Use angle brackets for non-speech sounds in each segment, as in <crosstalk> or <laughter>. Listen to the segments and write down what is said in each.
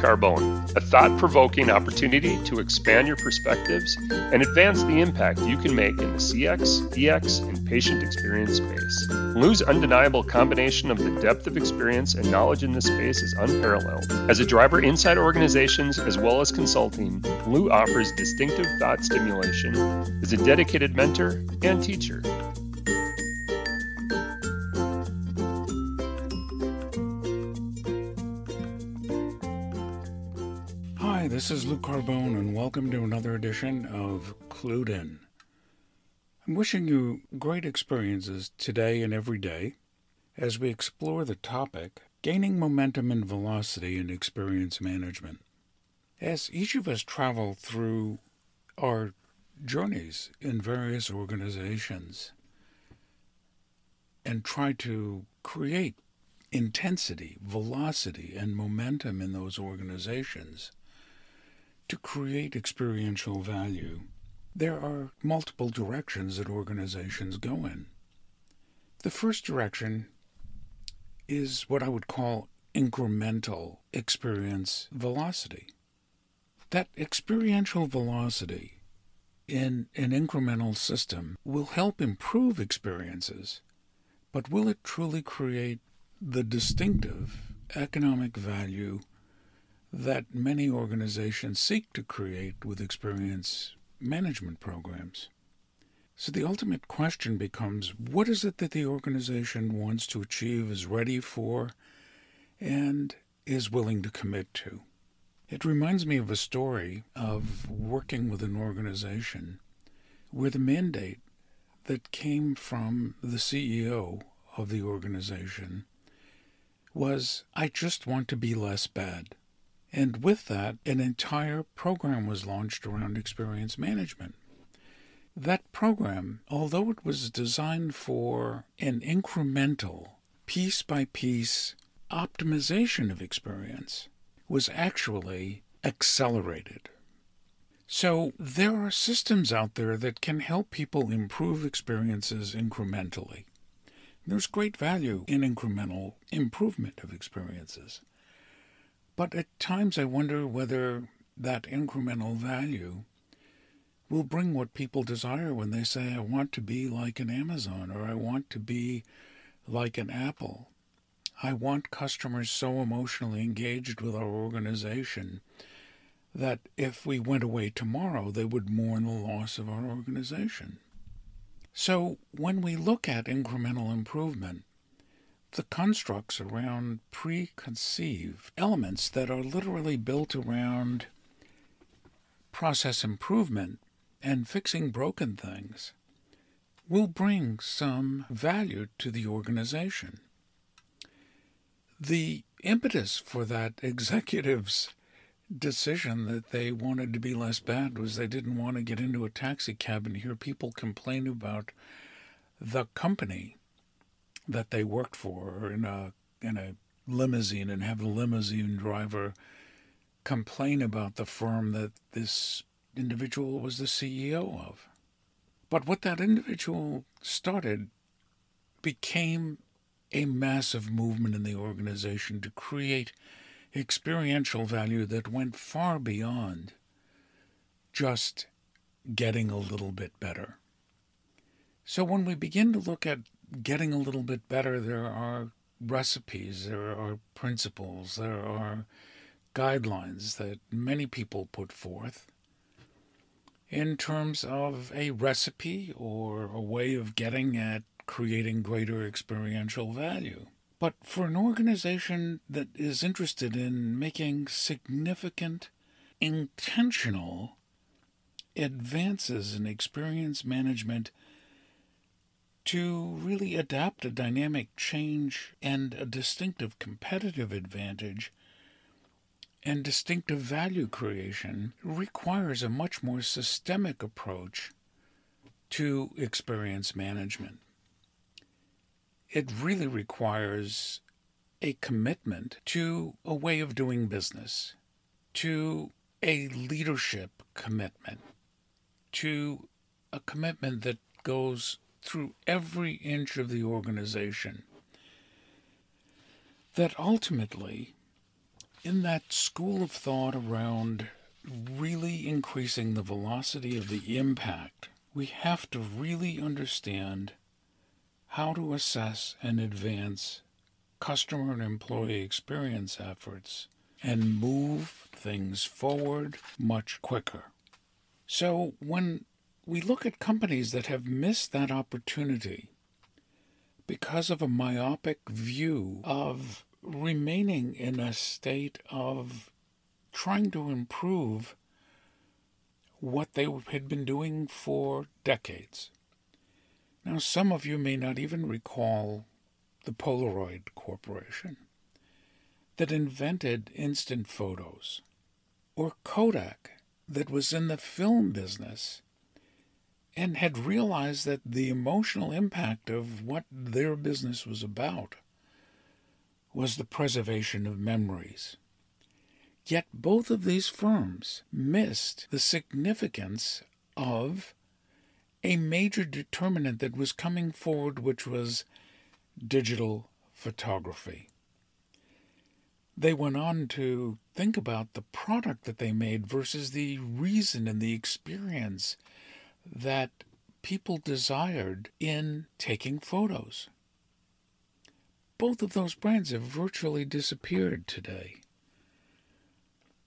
Carbone, a thought provoking opportunity to expand your perspectives and advance the impact you can make in the CX, EX, and patient experience space. Lou's undeniable combination of the depth of experience and knowledge in this space is unparalleled. As a driver inside organizations as well as consulting, Lou offers distinctive thought stimulation, is a dedicated mentor and teacher. This is Lou Carbone, and welcome to another edition of Clued In. I'm wishing you great experiences today and every day as we explore the topic gaining momentum and velocity in experience management. As each of us travel through our journeys in various organizations and try to create intensity, velocity, and momentum in those organizations, to create experiential value, there are multiple directions that organizations go in. The first direction is what I would call incremental experience velocity. That experiential velocity in an incremental system will help improve experiences, but will it truly create the distinctive economic value that many organizations seek to create with experience management programs. So the ultimate question becomes what is it that the organization wants to achieve, is ready for, and is willing to commit to? It reminds me of a story of working with an organization where the mandate that came from the CEO of the organization was I just want to be less bad. And with that, an entire program was launched around experience management. That program, although it was designed for an incremental, piece by piece optimization of experience, was actually accelerated. So there are systems out there that can help people improve experiences incrementally. There's great value in incremental improvement of experiences. But at times I wonder whether that incremental value will bring what people desire when they say, I want to be like an Amazon or I want to be like an Apple. I want customers so emotionally engaged with our organization that if we went away tomorrow, they would mourn the loss of our organization. So when we look at incremental improvement, the constructs around preconceived elements that are literally built around process improvement and fixing broken things will bring some value to the organization. The impetus for that <laughs> executive's decision that they wanted to be less bad was they didn't want to get into a taxi cab and hear people complain about the company that they worked for in a in a limousine and have the limousine driver complain about the firm that this individual was the CEO of. But what that individual started became a massive movement in the organization to create experiential value that went far beyond just getting a little bit better. So when we begin to look at getting a little bit better, there are recipes, there are principles, there are guidelines that many people put forth in terms of a recipe or a way of getting at creating greater experiential value. But for an organization that is interested in making significant, intentional advances in experience management to really adapt a dynamic change and a distinctive competitive advantage and distinctive value creation requires a much more systemic approach to experience management. It really requires a commitment to a way of doing business, to a leadership commitment, to a commitment that goes through every inch of the organization. That ultimately, in that school of thought around really increasing the velocity of the impact, we have to really understand how to assess and advance customer and employee experience efforts and move things forward much quicker. So when we look at companies that have missed that opportunity because of a myopic view of remaining in a state of trying to improve what they had been doing for decades. Now, some of you may not even recall the Polaroid Corporation that invented instant photos, or Kodak that was in the film business and had realized that the emotional impact of what their business was about was the preservation of memories. Yet both of these firms missed the significance of a major determinant that was coming forward, which was digital photography. They went on to think about the product that they made versus the reason and the experience that people desired in taking photos. Both of those brands have virtually disappeared today.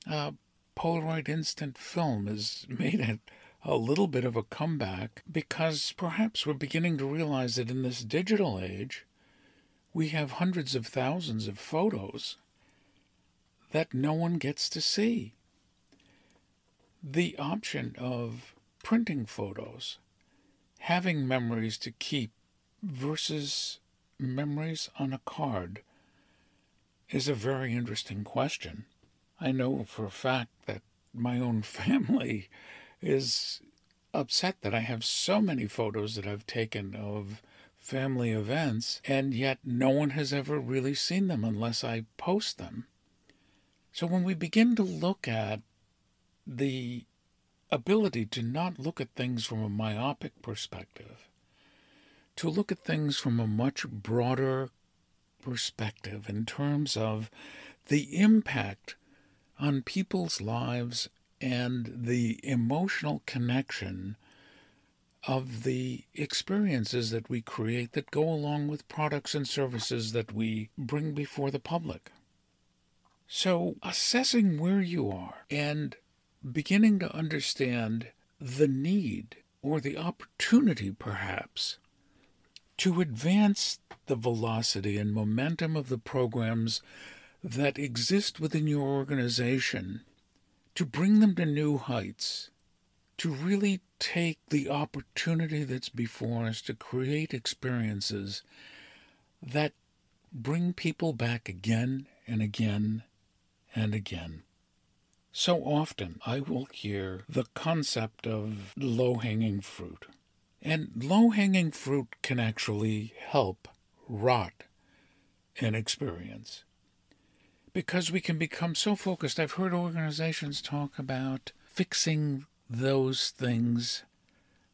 Uh, Polaroid Instant Film has <laughs> made it a little bit of a comeback because perhaps we're beginning to realize that in this digital age, we have hundreds of thousands of photos that no one gets to see. The option of printing photos, having memories to keep versus memories on a card is a very interesting question. I know for a fact that my own <laughs> family is upset that I have so many photos that I've taken of family events, and yet no one has ever really seen them unless I post them. So when we begin to look at the ability to not look at things from a myopic perspective, to look at things from a much broader perspective in terms of the impact on people's lives and the emotional connection of the experiences that we create that go along with products and services that we bring before the public. So, assessing where you are and beginning to understand the need or the opportunity, perhaps, to advance the velocity and momentum of the programs that exist within your organization, to bring them to new heights, to really take the opportunity that's before us to create experiences that bring people back again and again and again. So often I will hear the concept of low hanging fruit. And low hanging fruit can actually help rot an experience. Because we can become so focused. I've heard organizations talk about fixing those things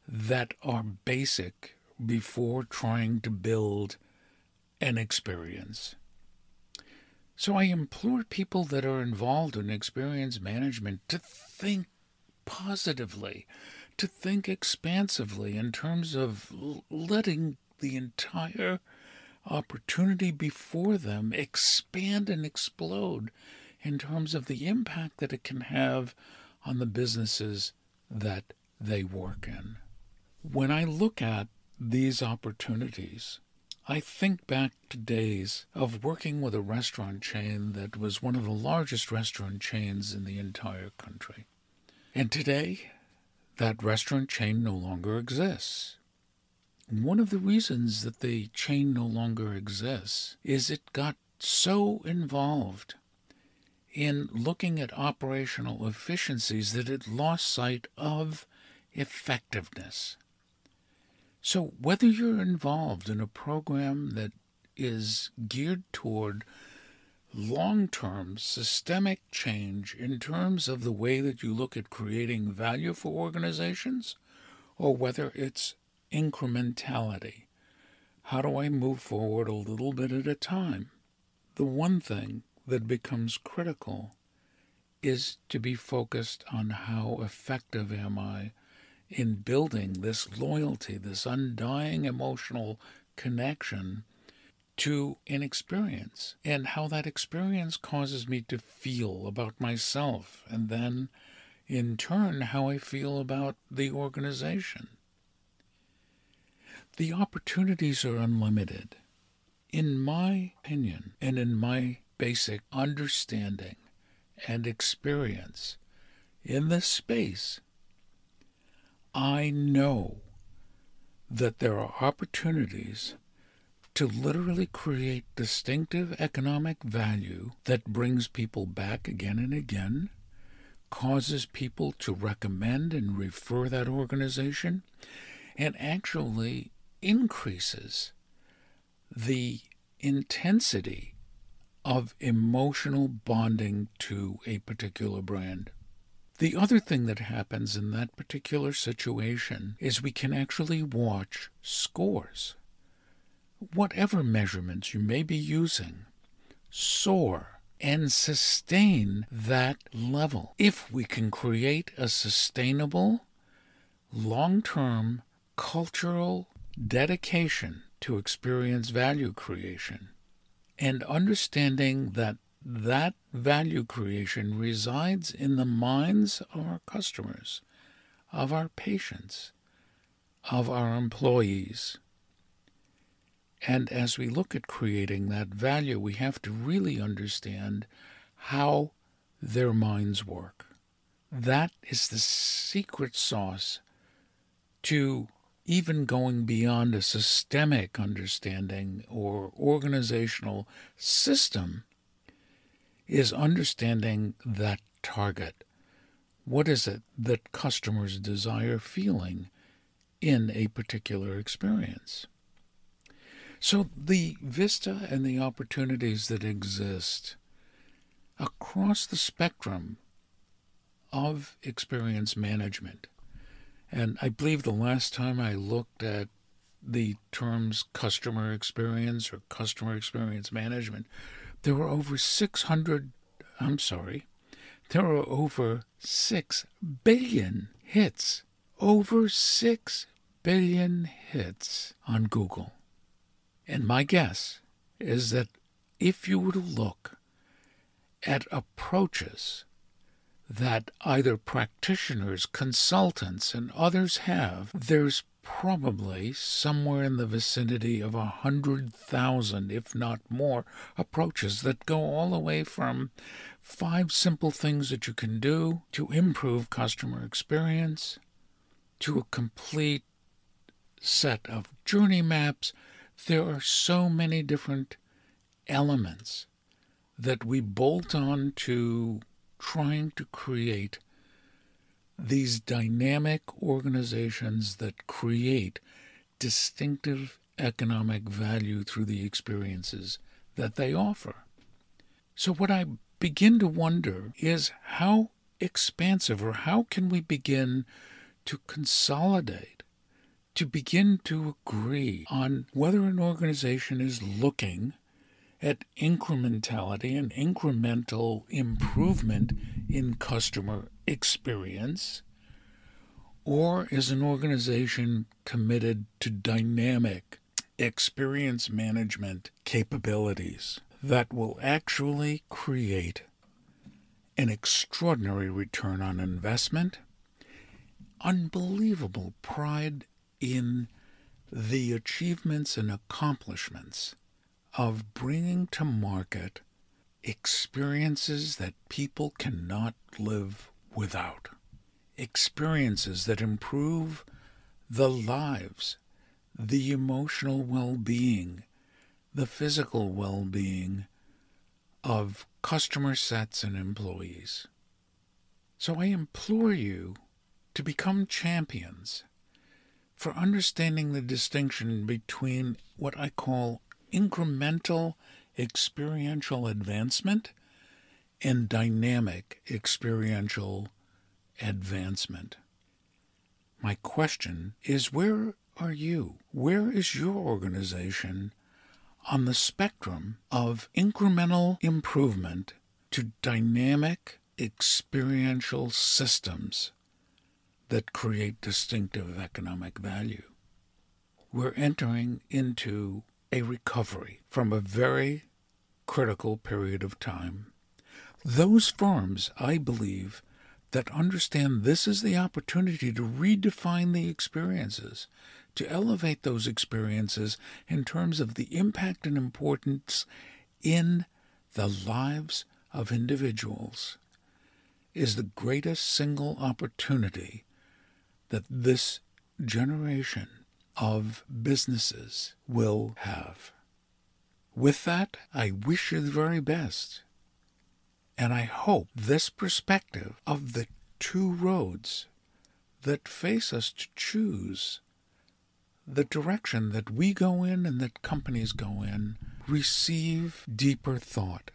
that are basic before trying to build an experience. So I implore people that are involved in experience management to think positively, to think expansively in terms of letting the entire opportunity before them expand and explode in terms of the impact that it can have on the businesses that they work in. When I look at these opportunities, I think back to days of working with a restaurant chain that was one of the largest restaurant chains in the entire country. And today, that restaurant chain no longer exists. One of the reasons that the chain no longer exists is it got so involved in looking at operational efficiencies that it lost sight of effectiveness. So, whether you're involved in a program that is geared toward long term systemic change in terms of the way that you look at creating value for organizations, or whether it's incrementality. How do I move forward a little bit at a time? The one thing that becomes critical is to be focused on how effective am I in building this loyalty, this undying emotional connection to an experience and how that experience causes me to feel about myself and then in turn how I feel about the organization. The opportunities are unlimited. In my opinion and in my basic understanding and experience in this space, I know that there are opportunities to literally create distinctive economic value that brings people back again and again, causes people to recommend and refer that organization, and actually increases the intensity of emotional bonding to a particular brand. The other thing that happens in that particular situation is we can actually watch scores whatever measurements you may be using, soar and sustain that level. If we can create a sustainable, long term cultural dedication to experience value creation and understanding that that value creation resides in the minds of our customers, of our patients, of our employees, and as we look at creating that value, we have to really understand how their minds work. That is the secret sauce to even going beyond a systemic understanding or organizational system is understanding that target. What is it that customers desire feeling in a particular experience? So the vista and the opportunities that exist across the spectrum of experience management. And I believe the last time I looked at the terms customer experience or customer experience management, there were over 600, I'm sorry, there were over 6 billion hits. Over 6 billion hits on Google. And my guess is that if you were to look at approaches that either practitioners, consultants, and others have, there's probably somewhere in the vicinity of a hundred thousand, if not more, approaches that go all the way from five simple things that you can do to improve customer experience to a complete set of journey maps. There are so many different elements that we bolt on to trying to create these dynamic organizations that create distinctive economic value through the experiences that they offer. So, what I begin to wonder is how expansive or how can we begin to consolidate to begin to agree on whether an organization is looking at incrementality and incremental improvement in customer experience, or is an organization committed to dynamic experience management capabilities that will actually create an extraordinary return on investment, unbelievable pride in the achievements and accomplishments of bringing to market experiences that people cannot live without, experiences that improve the lives, the emotional well being, the physical well being of customer sets and employees. So I implore you to become champions for understanding the distinction between what I call incremental experiential advancement and dynamic experiential advancement. My question is where are you? Where is your organization on the spectrum of incremental improvement to dynamic experiential systems that create distinctive economic value? We're entering into a recovery from a very critical period of time. Those firms, I believe, that understand this is the opportunity to redefine the experiences, to elevate those experiences in terms of the impact and importance in the lives of individuals, is the greatest single opportunity that this generation of businesses will have. With that, I wish you the very best. And I hope this perspective of the two roads that face us to choose the direction that we go in and that companies go in receive deeper thought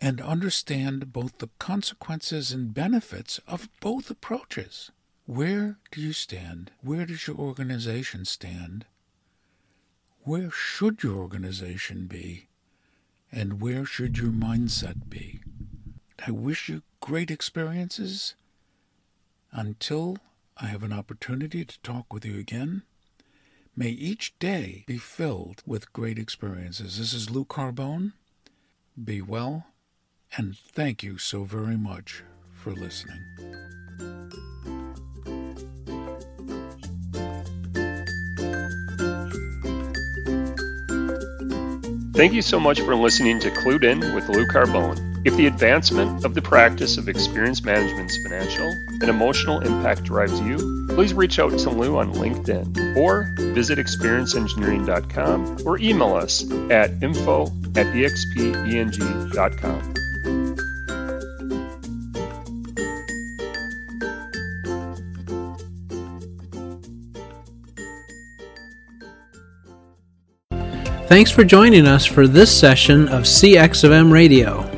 and understand both the consequences and benefits of both approaches. Where do you stand? Where does your organization stand? Where should your organization be? And where should your mindset be? I wish you great experiences. Until I have an opportunity to talk with you again, may each day be filled with great experiences. This is Lou Carbone. Be well, and thank you so very much for listening. Thank you so much for listening to Clued In with Lou Carbone. If the advancement of the practice of experience management's financial and emotional impact drives you, please reach out to Lou on LinkedIn or visit experienceengineering.com or email us at info at expeng.com. Thanks for joining us for this session of CX of M Radio.